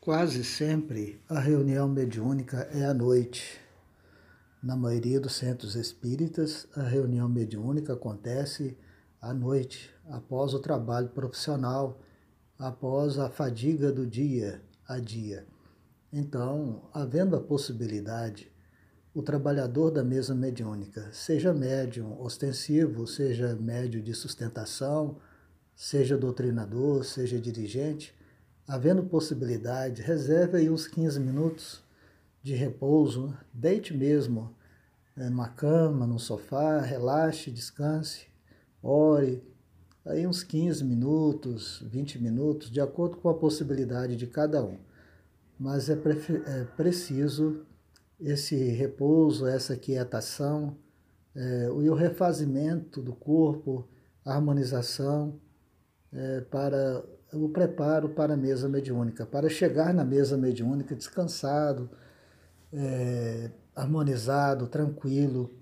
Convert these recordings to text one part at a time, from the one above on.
Quase sempre a reunião mediúnica é à noite. Na maioria dos centros espíritas, a reunião mediúnica acontece à noite, após o trabalho profissional, após a fadiga do dia a dia. Então, havendo a possibilidade, o trabalhador da mesa mediúnica, seja médium ostensivo, seja médio de sustentação, seja doutrinador, seja dirigente, Havendo possibilidade, reserve aí uns 15 minutos de repouso, deite mesmo né, numa cama, num sofá, relaxe, descanse, ore, aí uns 15 minutos, 20 minutos, de acordo com a possibilidade de cada um. Mas é, é preciso esse repouso, essa quietação é, e o refazimento do corpo, a harmonização é, para o preparo para a mesa mediúnica, para chegar na mesa mediúnica descansado, é, harmonizado, tranquilo,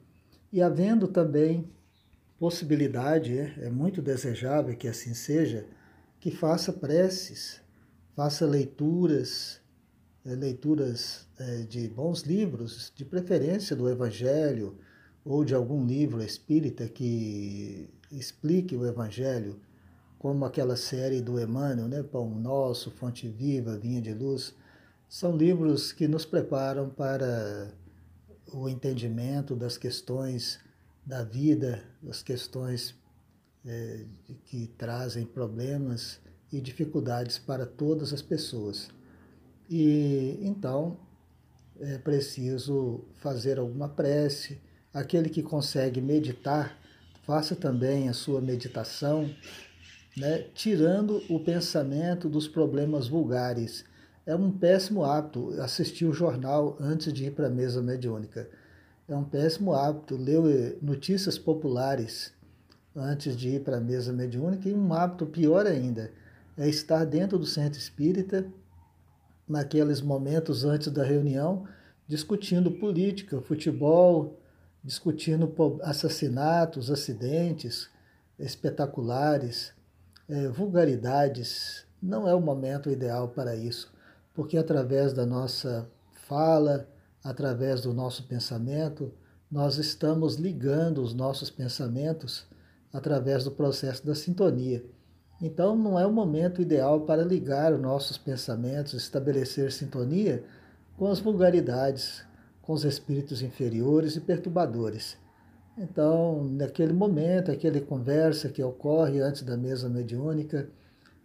e havendo também possibilidade, é, é muito desejável que assim seja, que faça preces, faça leituras, é, leituras é, de bons livros, de preferência do Evangelho ou de algum livro espírita que explique o Evangelho como aquela série do Emmanuel, né, Pão Nosso, Fonte Viva, Vinha de Luz, são livros que nos preparam para o entendimento das questões da vida, das questões é, que trazem problemas e dificuldades para todas as pessoas. E então é preciso fazer alguma prece. Aquele que consegue meditar, faça também a sua meditação né, tirando o pensamento dos problemas vulgares. É um péssimo hábito assistir o jornal antes de ir para a mesa mediúnica. É um péssimo hábito ler notícias populares antes de ir para a mesa mediúnica e um hábito pior ainda é estar dentro do centro espírita naqueles momentos antes da reunião discutindo política, futebol, discutindo assassinatos, acidentes espetaculares, é, vulgaridades, não é o momento ideal para isso, porque através da nossa fala, através do nosso pensamento, nós estamos ligando os nossos pensamentos através do processo da sintonia. Então, não é o momento ideal para ligar os nossos pensamentos, estabelecer sintonia com as vulgaridades, com os espíritos inferiores e perturbadores. Então, naquele momento, aquela conversa que ocorre antes da mesa mediúnica,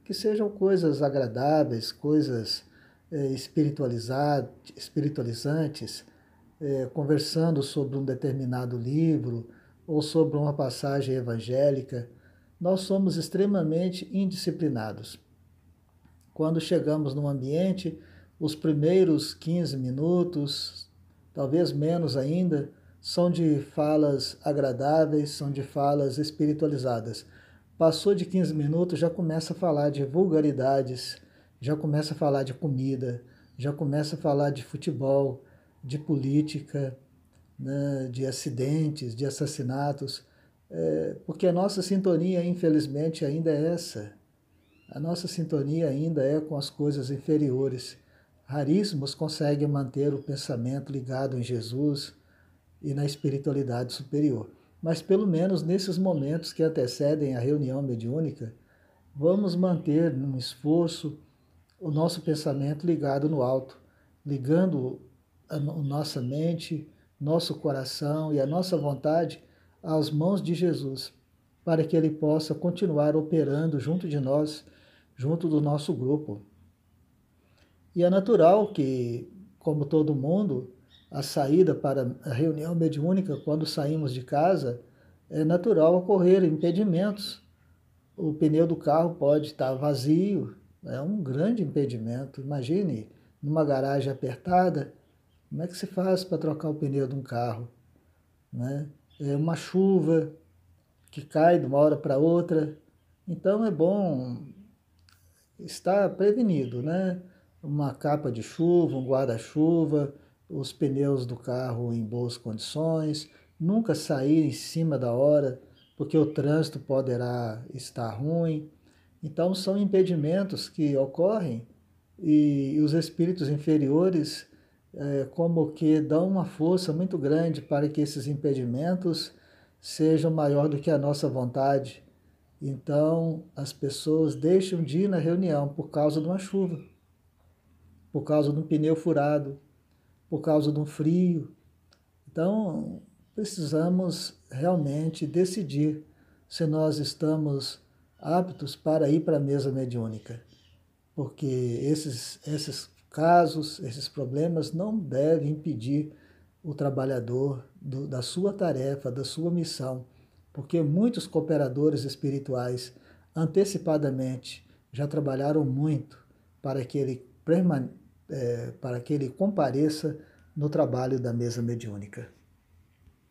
que sejam coisas agradáveis, coisas é, espiritualizantes, é, conversando sobre um determinado livro ou sobre uma passagem evangélica, nós somos extremamente indisciplinados. Quando chegamos num ambiente, os primeiros 15 minutos, talvez menos ainda, são de falas agradáveis, são de falas espiritualizadas. Passou de 15 minutos, já começa a falar de vulgaridades, já começa a falar de comida, já começa a falar de futebol, de política, né, de acidentes, de assassinatos, é, porque a nossa sintonia, infelizmente, ainda é essa. A nossa sintonia ainda é com as coisas inferiores. Raríssimos conseguem manter o pensamento ligado em Jesus, e na espiritualidade superior. Mas pelo menos nesses momentos que antecedem a reunião mediúnica, vamos manter num esforço o nosso pensamento ligado no alto, ligando a nossa mente, nosso coração e a nossa vontade às mãos de Jesus, para que ele possa continuar operando junto de nós, junto do nosso grupo. E é natural que, como todo mundo, a saída para a reunião mediúnica, quando saímos de casa, é natural ocorrer impedimentos. O pneu do carro pode estar vazio, é um grande impedimento. Imagine, numa garagem apertada, como é que se faz para trocar o pneu de um carro? Né? É uma chuva que cai de uma hora para outra. Então é bom estar prevenido, né? Uma capa de chuva, um guarda-chuva, os pneus do carro em boas condições, nunca sair em cima da hora, porque o trânsito poderá estar ruim. Então, são impedimentos que ocorrem e, os espíritos inferiores é, como que dão uma força muito grande para que esses impedimentos sejam maior do que a nossa vontade. Então, as pessoas deixam de ir na reunião por causa de uma chuva, por causa de um pneu furado, por causa um frio. Então, precisamos realmente decidir se nós estamos aptos para ir para a mesa mediúnica, porque esses, esses casos, esses problemas não devem impedir o trabalhador do, da sua tarefa, da sua missão, porque muitos cooperadores espirituais antecipadamente já trabalharam muito para que ele, é, para que ele compareça no trabalho da mesa mediúnica.